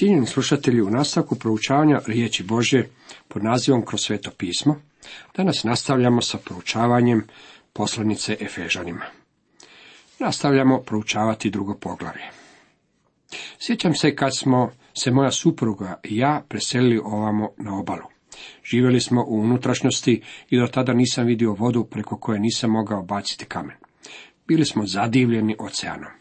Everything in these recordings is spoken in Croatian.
Cijenjeni slušatelji, u nastavku proučavanja riječi Božje pod nazivom Kroz sveto pismo, danas nastavljamo sa proučavanjem poslanice Efežanima. Nastavljamo proučavati drugo poglavlje. Sjećam se kad smo se moja supruga i ja preselili ovamo na obalu. Živjeli smo u unutrašnjosti i do tada nisam vidio vodu preko koje nisam mogao baciti kamen. Bili smo zadivljeni oceanom.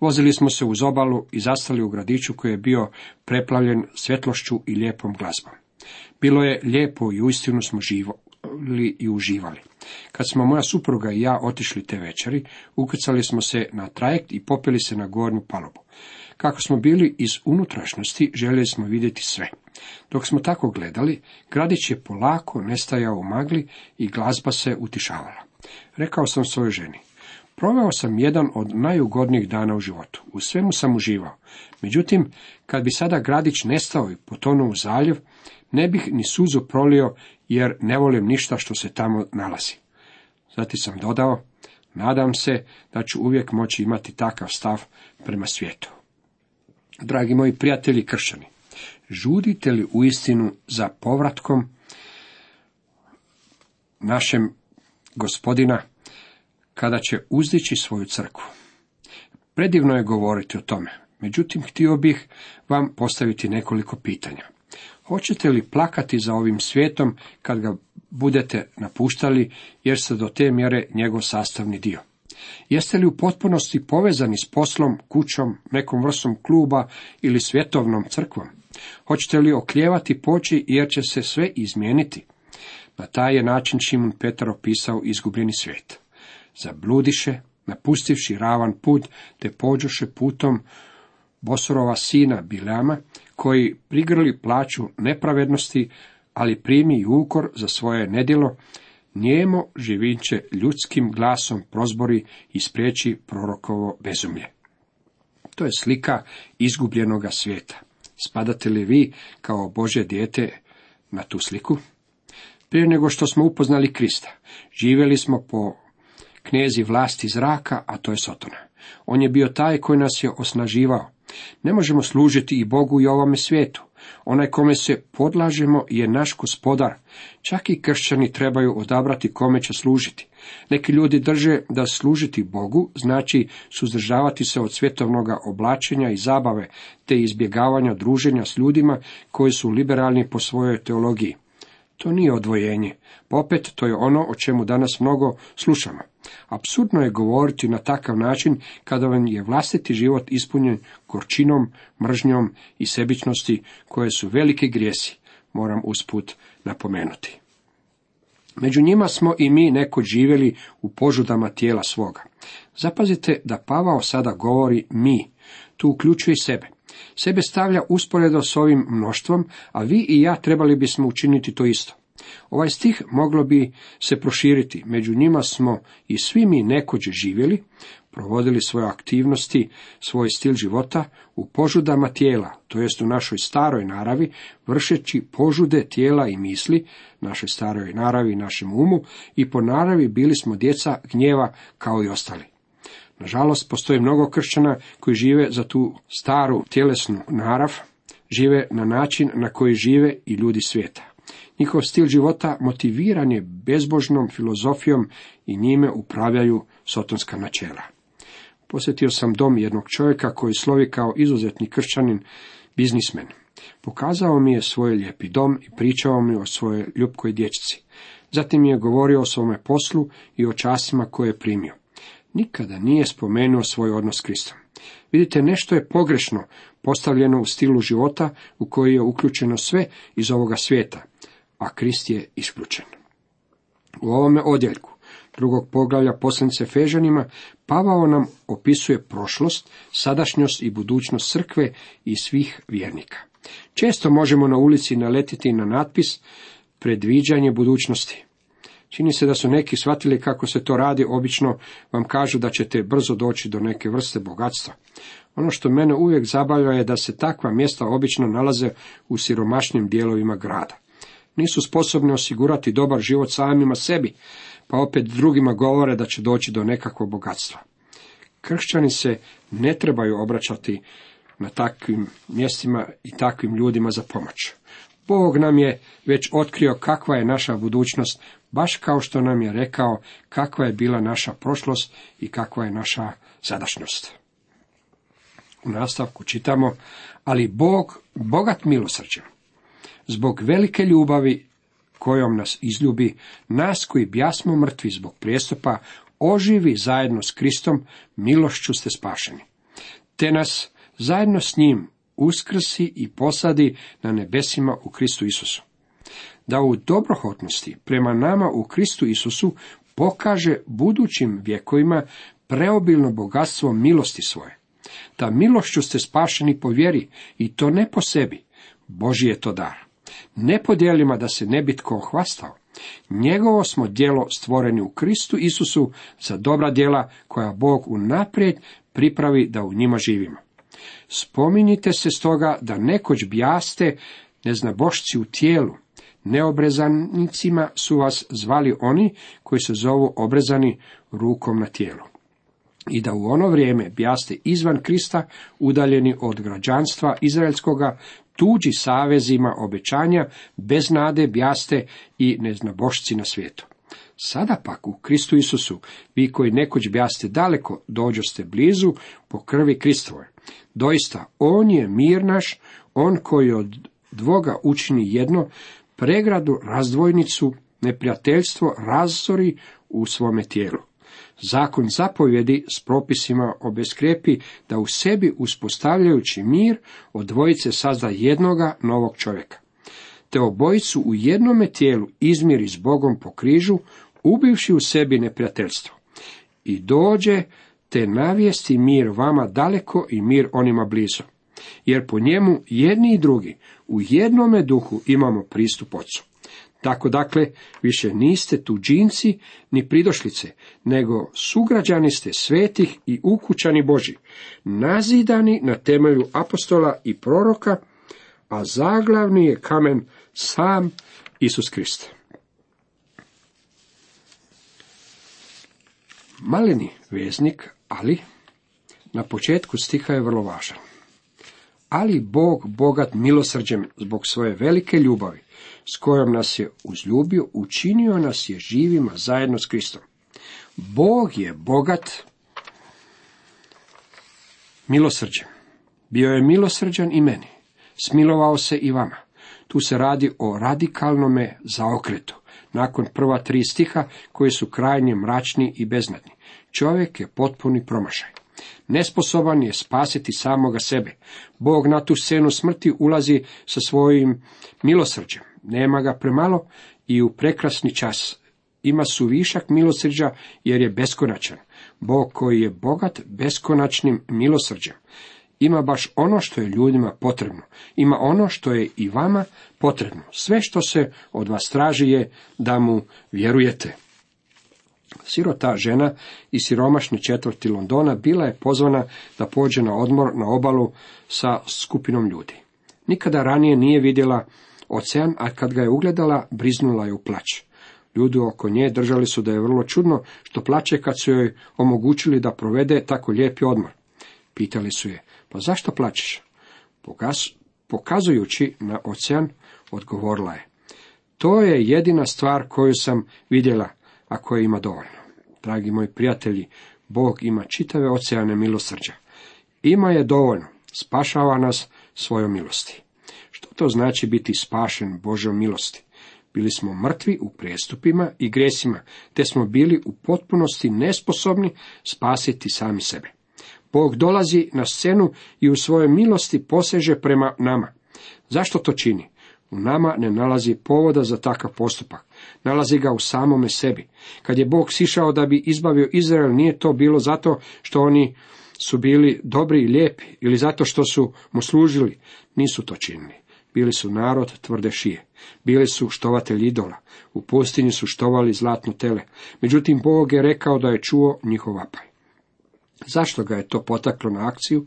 Vozili smo se uz obalu i zastali u gradiću koji je bio preplavljen svjetlošću i lijepom glazbom. Bilo je lijepo i uistinu smo živali i uživali. Kad smo moja supruga i ja otišli te večeri, ukrcali smo se na trajekt i popili se na gornju palubu. Kako smo bili iz unutrašnjosti, željeli smo vidjeti sve. Dok smo tako gledali, gradić je polako nestajao u magli i glazba se utišavala. Rekao sam svojoj ženi, Proveo sam jedan od najugodnijih dana u životu. U svemu sam uživao. Međutim, kad bi sada gradić nestao i potonuo u zaljev, ne bih ni suzu prolio, jer ne volim ništa što se tamo nalazi. Zatim sam dodao, nadam se da ću uvijek moći imati takav stav prema svijetu. Dragi moji prijatelji kršćani, žudite li uistinu za povratkom našem gospodina kada će uzdići svoju crkvu. Predivno je govoriti o tome, međutim htio bih vam postaviti nekoliko pitanja. Hoćete li plakati za ovim svijetom kad ga budete napuštali, jer ste do te mjere njegov sastavni dio? Jeste li u potpunosti povezani s poslom, kućom, nekom vrstom kluba ili svjetovnom crkvom? Hoćete li oklijevati poći jer će se sve izmijeniti? Na taj je način Šimun Petar opisao izgubljeni svijet zabludiše, napustivši ravan put, te pođoše putom Bosorova sina Bilama, koji prigrli plaću nepravednosti, ali primi i ukor za svoje nedjelo, njemo živinče ljudskim glasom prozbori i spriječi prorokovo bezumlje. To je slika izgubljenoga svijeta. Spadate li vi kao Bože dijete na tu sliku? Prije nego što smo upoznali Krista, živjeli smo po knjezi vlasti zraka, a to je Sotona. On je bio taj koji nas je osnaživao. Ne možemo služiti i Bogu i ovome svijetu. Onaj kome se podlažemo je naš gospodar. Čak i kršćani trebaju odabrati kome će služiti. Neki ljudi drže da služiti Bogu znači suzdržavati se od svjetovnoga oblačenja i zabave, te izbjegavanja druženja s ljudima koji su liberalni po svojoj teologiji. To nije odvojenje. Popet to je ono o čemu danas mnogo slušamo. Apsurdno je govoriti na takav način kada vam je vlastiti život ispunjen gorčinom, mržnjom i sebičnosti koje su veliki grijesi, moram usput napomenuti. Među njima smo i mi neko živjeli u požudama tijela svoga. Zapazite da Pavao sada govori mi, tu uključuje i sebe. Sebe stavlja usporedo s ovim mnoštvom, a vi i ja trebali bismo učiniti to isto. Ovaj stih moglo bi se proširiti, među njima smo i svi mi nekođe živjeli, provodili svoje aktivnosti, svoj stil života u požudama tijela, to jest u našoj staroj naravi, vršeći požude tijela i misli, našoj staroj naravi našem umu, i po naravi bili smo djeca gnjeva kao i ostali. Nažalost, postoji mnogo kršćana koji žive za tu staru tjelesnu narav, žive na način na koji žive i ljudi svijeta. Njihov stil života motiviran je bezbožnom filozofijom i njime upravljaju sotonska načela. Posjetio sam dom jednog čovjeka koji slovi kao izuzetni kršćanin, biznismen. Pokazao mi je svoj lijepi dom i pričao mi o svojoj ljubkoj dječici. Zatim mi je govorio o svome poslu i o časima koje je primio. Nikada nije spomenuo svoj odnos s Kristom. Vidite, nešto je pogrešno postavljeno u stilu života u koji je uključeno sve iz ovoga svijeta, a Krist je isključen. U ovome odjeljku drugog poglavlja poslanice Fežanima, Pavao nam opisuje prošlost, sadašnjost i budućnost crkve i svih vjernika. Često možemo na ulici naletiti na natpis predviđanje budućnosti. Čini se da su neki shvatili kako se to radi, obično vam kažu da ćete brzo doći do neke vrste bogatstva. Ono što mene uvijek zabavlja je da se takva mjesta obično nalaze u siromašnim dijelovima grada nisu sposobni osigurati dobar život samima sebi, pa opet drugima govore da će doći do nekakvog bogatstva. Kršćani se ne trebaju obraćati na takvim mjestima i takvim ljudima za pomoć. Bog nam je već otkrio kakva je naša budućnost, baš kao što nam je rekao kakva je bila naša prošlost i kakva je naša sadašnjost. U nastavku čitamo, ali Bog, bogat milosrđem, zbog velike ljubavi kojom nas izljubi, nas koji bjasmo mrtvi zbog prijestupa, oživi zajedno s Kristom, milošću ste spašeni. Te nas zajedno s njim uskrsi i posadi na nebesima u Kristu Isusu. Da u dobrohotnosti prema nama u Kristu Isusu pokaže budućim vjekovima preobilno bogatstvo milosti svoje. Da milošću ste spašeni po vjeri i to ne po sebi. Boži je to dar. Ne po djelima da se ne bi tko hvastao. Njegovo smo djelo stvoreni u Kristu Isusu za dobra djela koja Bog unaprijed pripravi da u njima živimo. Spominjite se stoga da nekoć bijaste neznabošci u tijelu. Neobrezanicima su vas zvali oni koji se zovu obrezani rukom na tijelu. I da u ono vrijeme bijaste izvan Krista, udaljeni od građanstva Izraelskoga, tuđi savezima obećanja, bez nade bjaste i neznabošci na svijetu. Sada pak u Kristu Isusu, vi koji nekoć bjaste daleko, dođoste blizu po krvi Kristove. Doista, On je mir naš, On koji od dvoga učini jedno, pregradu, razdvojnicu, neprijateljstvo razori u svome tijelu. Zakon zapovjedi s propisima obeskrepi da u sebi uspostavljajući mir od dvojice sazda jednoga novog čovjeka. Te obojicu u jednome tijelu izmiri s Bogom po križu, ubivši u sebi neprijateljstvo. I dođe te navijesti mir vama daleko i mir onima blizu. Jer po njemu jedni i drugi u jednome duhu imamo pristup ocu. Tako dakle, više niste tuđinci ni pridošlice, nego sugrađani ste svetih i ukućani Boži, nazidani na temelju apostola i proroka, a zaglavni je kamen sam Isus Krist. Maleni veznik, ali na početku stiha je vrlo važan. Ali Bog, bogat milosrđem zbog svoje velike ljubavi, s kojom nas je uzljubio, učinio nas je živima zajedno s Kristom. Bog je bogat milosrđem. Bio je milosrđan i meni. Smilovao se i vama. Tu se radi o radikalnome zaokretu. Nakon prva tri stiha koji su krajnje mračni i beznadni. Čovjek je potpuni promašaj. Nesposoban je spasiti samoga sebe. Bog na tu scenu smrti ulazi sa svojim milosrđem. Nema ga premalo i u prekrasni čas. Ima su višak milosrđa jer je beskonačan. Bog koji je bogat beskonačnim milosrđem. Ima baš ono što je ljudima potrebno. Ima ono što je i vama potrebno. Sve što se od vas traži je da mu vjerujete. Sirota žena iz siromašne četvrti Londona bila je pozvana da pođe na odmor na obalu sa skupinom ljudi. Nikada ranije nije vidjela ocean, a kad ga je ugledala, briznula je u plać. Ljudi oko nje držali su da je vrlo čudno što plaće kad su joj omogućili da provede tako lijepi odmor. Pitali su je, pa zašto plaćeš? Pokazujući na ocean, odgovorila je. To je jedina stvar koju sam vidjela, a koja ima dovoljno. Dragi moji prijatelji, Bog ima čitave oceane milosrđa. Ima je dovoljno, spašava nas svojom milosti. Što to znači biti spašen Božom milosti? Bili smo mrtvi u prijestupima i gresima, te smo bili u potpunosti nesposobni spasiti sami sebe. Bog dolazi na scenu i u svojoj milosti poseže prema nama. Zašto to čini? U nama ne nalazi povoda za takav postupak. Nalazi ga u samome sebi. Kad je Bog sišao da bi izbavio Izrael, nije to bilo zato što oni su bili dobri i lijepi ili zato što su mu služili. Nisu to činili. Bili su narod tvrde šije. Bili su štovatelji idola. U pustinji su štovali zlatno tele. Međutim, Bog je rekao da je čuo njihov vapaj. Zašto ga je to potaklo na akciju?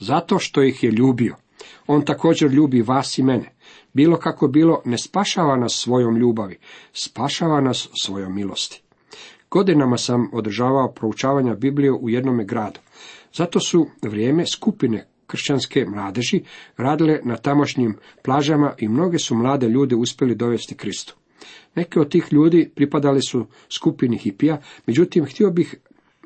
Zato što ih je ljubio. On također ljubi vas i mene. Bilo kako bilo, ne spašava nas svojom ljubavi, spašava nas svojom milosti. Godinama sam održavao proučavanja Biblije u jednome gradu. Zato su vrijeme skupine kršćanske mladeži radile na tamošnjim plažama i mnoge su mlade ljude uspjeli dovesti Kristu. Neke od tih ljudi pripadali su skupini hipija, međutim htio bih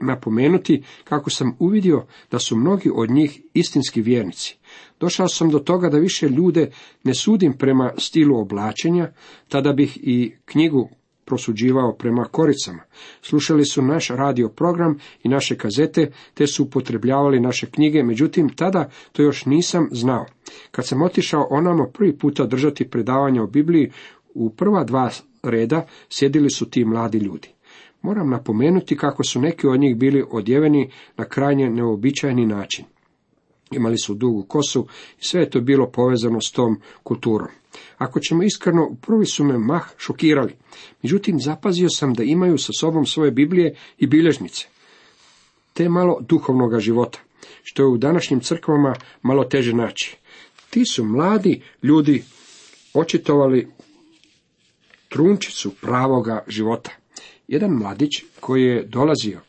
napomenuti kako sam uvidio da su mnogi od njih istinski vjernici. Došao sam do toga da više ljude ne sudim prema stilu oblačenja, tada bih i knjigu prosuđivao prema koricama. Slušali su naš radio program i naše kazete, te su upotrebljavali naše knjige, međutim tada to još nisam znao. Kad sam otišao onamo prvi puta držati predavanje o Bibliji, u prva dva reda sjedili su ti mladi ljudi. Moram napomenuti kako su neki od njih bili odjeveni na krajnje neobičajni način. Imali su dugu kosu i sve je to bilo povezano s tom kulturom. Ako ćemo iskreno, prvi su me mah šokirali. Međutim, zapazio sam da imaju sa sobom svoje Biblije i bilježnice. Te malo duhovnoga života, što je u današnjim crkvama malo teže naći. Ti su mladi ljudi očitovali trunčicu pravoga života. Jedan mladić koji je dolazio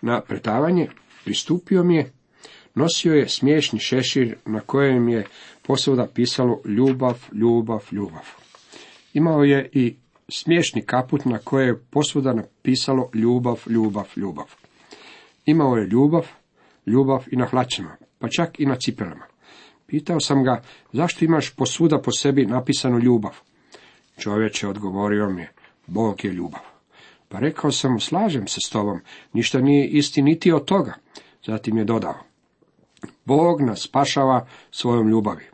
na predavanje, pristupio mi je, nosio je smiješni šešir na kojem je posvuda pisalo ljubav, ljubav, ljubav. Imao je i smiješni kaput na koje je posvuda napisalo ljubav, ljubav, ljubav. Imao je ljubav, ljubav i na hlačama, pa čak i na cipelama. Pitao sam ga, zašto imaš posvuda po sebi napisano ljubav? Čovječe odgovorio mi je, Bog je ljubav. Pa rekao sam slažem se s tobom, ništa nije isti niti od toga. Zatim je dodao, Bog nas spašava svojom ljubavi.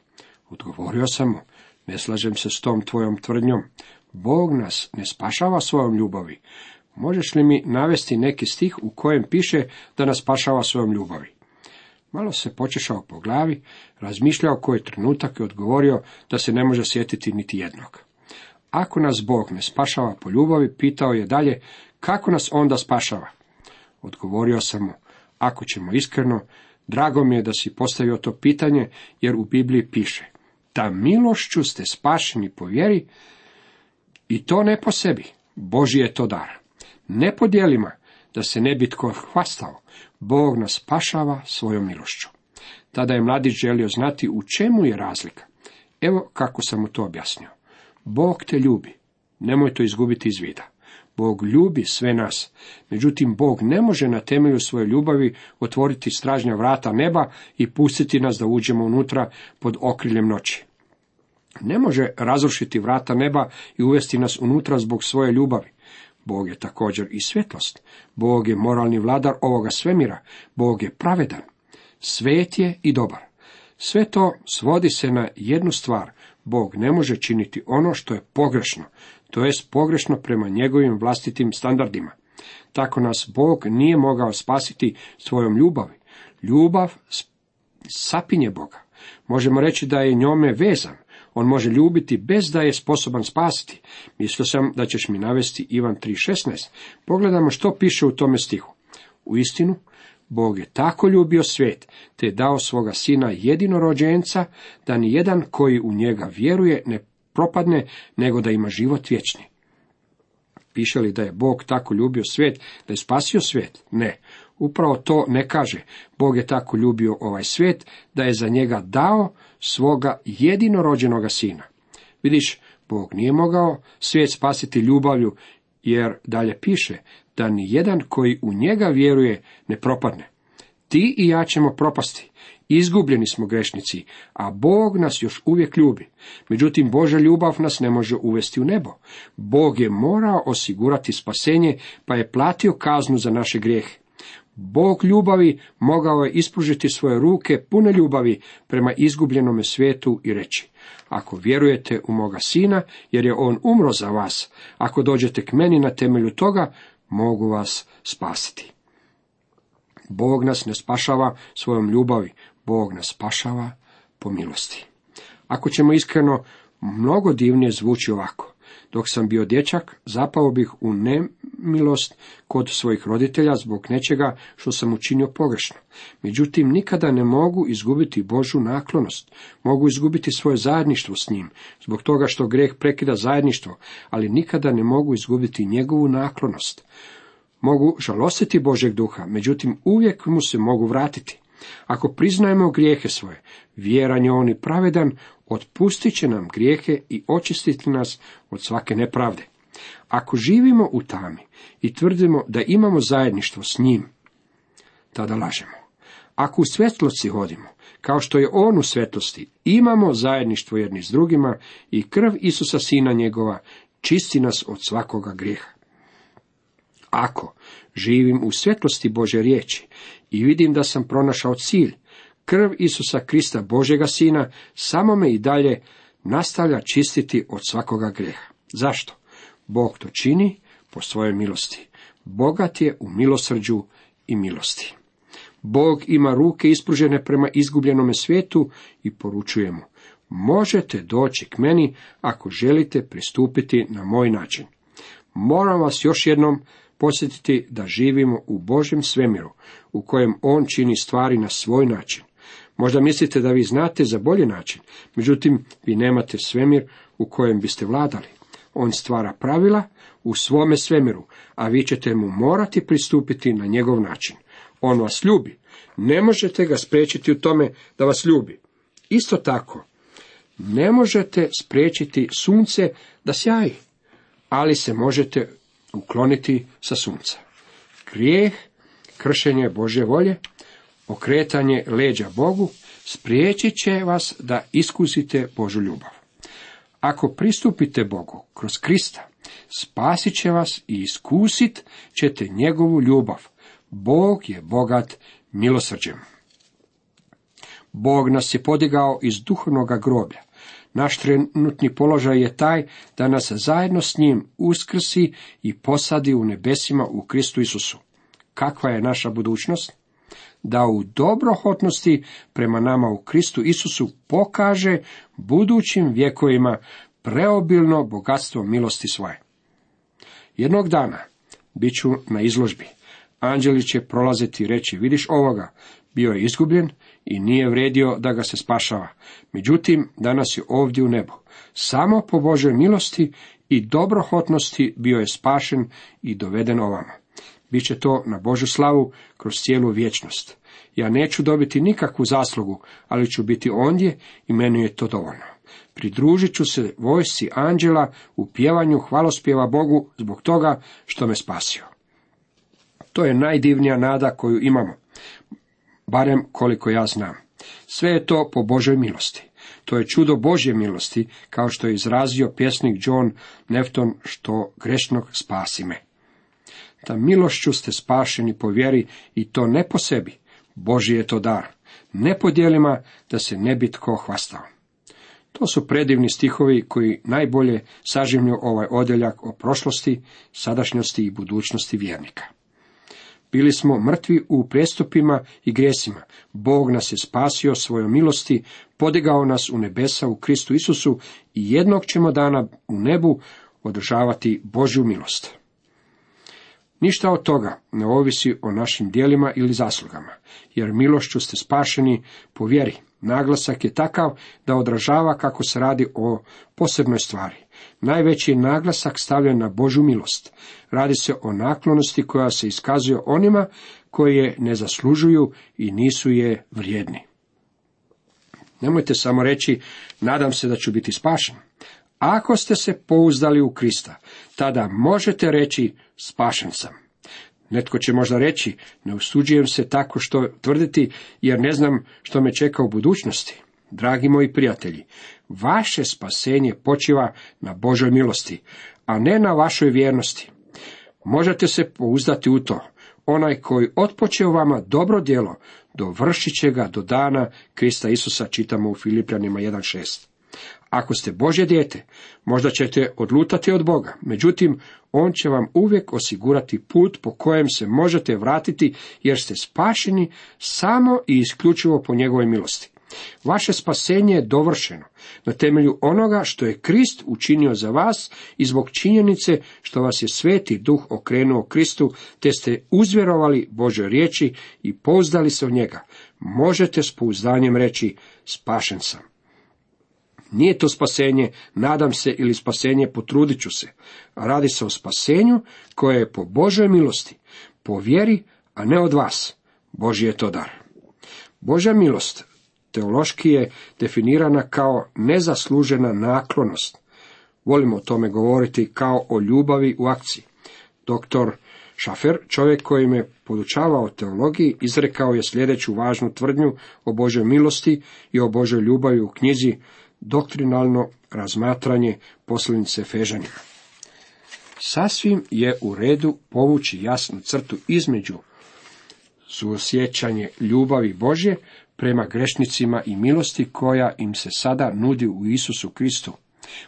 Odgovorio sam mu, ne slažem se s tom tvojom tvrdnjom. Bog nas ne spašava svojom ljubavi. Možeš li mi navesti neki stih u kojem piše da nas spašava svojom ljubavi? Malo se počešao po glavi, razmišljao koji trenutak i odgovorio da se ne može sjetiti niti jednog. Ako nas Bog ne spašava po ljubavi, pitao je dalje, kako nas onda spašava? Odgovorio sam mu, ako ćemo iskreno, drago mi je da si postavio to pitanje, jer u Bibliji piše, da milošću ste spašeni po vjeri, i to ne po sebi, Boži je to dar. Ne po dijelima, da se ne bi tko hvastao, Bog nas spašava svojom milošću. Tada je mladić želio znati u čemu je razlika. Evo kako sam mu to objasnio. Bog te ljubi, nemoj to izgubiti iz vida. Bog ljubi sve nas, međutim Bog ne može na temelju svoje ljubavi otvoriti stražnja vrata neba i pustiti nas da uđemo unutra pod okriljem noći. Ne može razrušiti vrata neba i uvesti nas unutra zbog svoje ljubavi. Bog je također i svjetlost. Bog je moralni vladar ovoga svemira. Bog je pravedan. Svet je i dobar. Sve to svodi se na jednu stvar. Bog ne može činiti ono što je pogrešno, to jest pogrešno prema njegovim vlastitim standardima. Tako nas Bog nije mogao spasiti svojom ljubavi. Ljubav sapinje Boga. Možemo reći da je njome vezan. On može ljubiti bez da je sposoban spasiti. Mislio sam da ćeš mi navesti Ivan 3.16. Pogledamo što piše u tome stihu. U istinu, Bog je tako ljubio svijet, te je dao svoga sina jedinorođenca, da ni jedan koji u njega vjeruje ne propadne, nego da ima život vječni. Piše li da je Bog tako ljubio svijet, da je spasio svijet? Ne. Upravo to ne kaže. Bog je tako ljubio ovaj svijet, da je za njega dao svoga jedinorođenoga sina. Vidiš, Bog nije mogao svijet spasiti ljubavlju, jer dalje piše da ni jedan koji u njega vjeruje ne propadne. Ti i ja ćemo propasti. Izgubljeni smo grešnici, a Bog nas još uvijek ljubi. Međutim, Boža ljubav nas ne može uvesti u nebo. Bog je morao osigurati spasenje, pa je platio kaznu za naše grijehe. Bog ljubavi mogao je ispružiti svoje ruke pune ljubavi prema izgubljenome svijetu i reći, ako vjerujete u moga sina, jer je on umro za vas, ako dođete k meni na temelju toga, mogu vas spasiti. Bog nas ne spašava svojom ljubavi, Bog nas spašava po milosti. Ako ćemo iskreno, mnogo divnije zvuči ovako. Dok sam bio dječak, zapao bih u nemilost kod svojih roditelja zbog nečega što sam učinio pogrešno. Međutim, nikada ne mogu izgubiti Božu naklonost. Mogu izgubiti svoje zajedništvo s njim, zbog toga što greh prekida zajedništvo, ali nikada ne mogu izgubiti njegovu naklonost. Mogu žalostiti Božeg duha, međutim uvijek mu se mogu vratiti. Ako priznajemo grijehe svoje, vjeran je on i pravedan, otpustit će nam grijehe i očistiti nas od svake nepravde. Ako živimo u tami i tvrdimo da imamo zajedništvo s njim, tada lažemo. Ako u svetlosti hodimo, kao što je on u svetlosti, imamo zajedništvo jedni s drugima i krv Isusa Sina njegova čisti nas od svakoga grijeha. Ako živim u svjetlosti Bože riječi i vidim da sam pronašao cilj, krv Isusa Krista Božega Sina samo me i dalje nastavlja čistiti od svakoga grijeha. Zašto? Bog to čini po svojoj milosti. Bogat je u milosrđu i milosti. Bog ima ruke ispružene prema izgubljenome svijetu i poručuje mu, možete doći k meni ako želite pristupiti na moj način. Moram vas još jednom posjetiti da živimo u Božjem svemiru, u kojem On čini stvari na svoj način. Možda mislite da vi znate za bolji način, međutim vi nemate svemir u kojem biste vladali. On stvara pravila u svome svemiru, a vi ćete mu morati pristupiti na njegov način. On vas ljubi. Ne možete ga spriječiti u tome da vas ljubi. Isto tako, ne možete spriječiti sunce da sjaji, ali se možete ukloniti sa sunca. Grijeh, kršenje Bože volje, okretanje leđa Bogu, spriječit će vas da iskusite Božu ljubav. Ako pristupite Bogu kroz Krista, spasit će vas i iskusit ćete njegovu ljubav. Bog je bogat milosrđem. Bog nas je podigao iz duhovnog groblja. Naš trenutni položaj je taj da nas zajedno s njim uskrsi i posadi u nebesima u Kristu Isusu. Kakva je naša budućnost? Da u dobrohotnosti prema nama u Kristu Isusu pokaže budućim vjekovima preobilno bogatstvo milosti svoje. Jednog dana bit ću na izložbi. Anđeli će prolaziti i reći, vidiš ovoga, bio je izgubljen i nije vredio da ga se spašava. Međutim, danas je ovdje u nebu. Samo po Božoj milosti i dobrohotnosti bio je spašen i doveden ovamo. Biće to na Božu slavu kroz cijelu vječnost. Ja neću dobiti nikakvu zaslugu, ali ću biti ondje i meni je to dovoljno. Pridružit ću se vojsci anđela u pjevanju hvalospjeva Bogu zbog toga što me spasio. To je najdivnija nada koju imamo, barem koliko ja znam. Sve je to po Božoj milosti. To je čudo Božje milosti, kao što je izrazio pjesnik John Nefton, što grešnog spasi me. Ta milošću ste spašeni po vjeri i to ne po sebi. Boži je to dar. Ne po dijelima da se ne bi tko hvastao. To su predivni stihovi koji najbolje saživlju ovaj odjeljak o prošlosti, sadašnjosti i budućnosti vjernika. Bili smo mrtvi u prestupima i grijesima. Bog nas je spasio svojom milosti, podigao nas u nebesa u Kristu Isusu i jednog ćemo dana u nebu održavati Božju milost. Ništa od toga ne ovisi o našim dijelima ili zaslugama, jer milošću ste spašeni po vjeri. Naglasak je takav da odražava kako se radi o posebnoj stvari. Najveći naglasak stavljen na Božu milost. Radi se o naklonosti koja se iskazuje onima koji je ne zaslužuju i nisu je vrijedni. Nemojte samo reći, nadam se da ću biti spašen. Ako ste se pouzdali u Krista, tada možete reći, spašen sam. Netko će možda reći, ne usuđujem se tako što tvrditi, jer ne znam što me čeka u budućnosti. Dragi moji prijatelji, vaše spasenje počiva na Božoj milosti, a ne na vašoj vjernosti. Možete se pouzdati u to. Onaj koji otpočeo vama dobro djelo, dovršit će ga do dana Krista Isusa, čitamo u Filipljanima 1.6. Ako ste Božje dijete, možda ćete odlutati od Boga, međutim, On će vam uvijek osigurati put po kojem se možete vratiti, jer ste spašeni samo i isključivo po njegovoj milosti. Vaše spasenje je dovršeno na temelju onoga što je Krist učinio za vas i zbog činjenice što vas je sveti duh okrenuo Kristu, te ste uzvjerovali Božoj riječi i pouzdali se u njega. Možete s pouzdanjem reći, spašen sam. Nije to spasenje, nadam se, ili spasenje, potrudit ću se. Radi se o spasenju koje je po Božoj milosti, po vjeri, a ne od vas. Boži je to dar. Božja milost teološki je definirana kao nezaslužena naklonost. Volimo o tome govoriti kao o ljubavi u akciji. Doktor Šafer, čovjek koji me podučavao teologiji, izrekao je sljedeću važnu tvrdnju o Božoj milosti i o Božoj ljubavi u knjizi Doktrinalno razmatranje poslanice Fežanima. Sasvim je u redu povući jasnu crtu između suosjećanje ljubavi Božje prema grešnicima i milosti koja im se sada nudi u Isusu Kristu.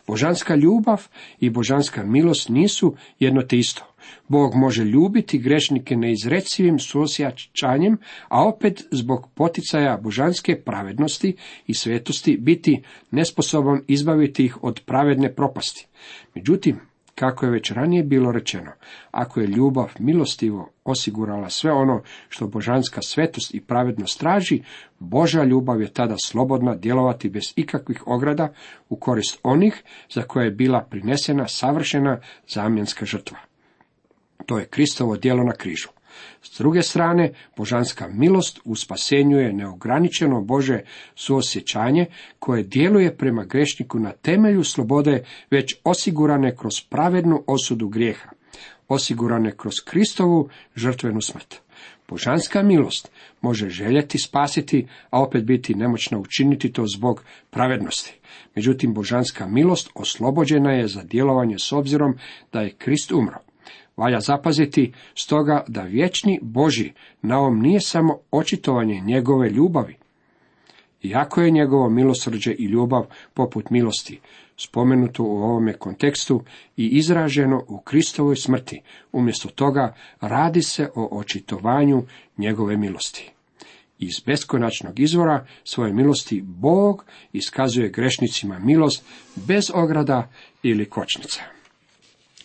Božanska ljubav i božanska milost nisu jedno te isto. Bog može ljubiti grešnike neizrecivim suosjećanjem, a opet zbog poticaja božanske pravednosti i svetosti biti nesposoban izbaviti ih od pravedne propasti. Međutim, kako je već ranije bilo rečeno, ako je ljubav milostivo osigurala sve ono što božanska svetost i pravednost traži, Božja ljubav je tada slobodna djelovati bez ikakvih ograda u korist onih za koje je bila prinesena savršena zamjenska žrtva. To je Kristovo djelo na križu. S druge strane, božanska milost u spasenju je neograničeno Bože suosjećanje koje djeluje prema grešniku na temelju slobode već osigurane kroz pravednu osudu grijeha, osigurane kroz Kristovu žrtvenu smrt. Božanska milost može željeti spasiti, a opet biti nemoćna učiniti to zbog pravednosti. Međutim, božanska milost oslobođena je za djelovanje s obzirom da je Krist umro. Valja zapaziti stoga da vječni Boži naum nije samo očitovanje njegove ljubavi. Iako je njegovo milosrđe i ljubav poput milosti, spomenuto u ovome kontekstu i izraženo u Kristovoj smrti, umjesto toga radi se o očitovanju njegove milosti. Iz beskonačnog izvora svoje milosti Bog iskazuje grešnicima milost bez ograda ili kočnica.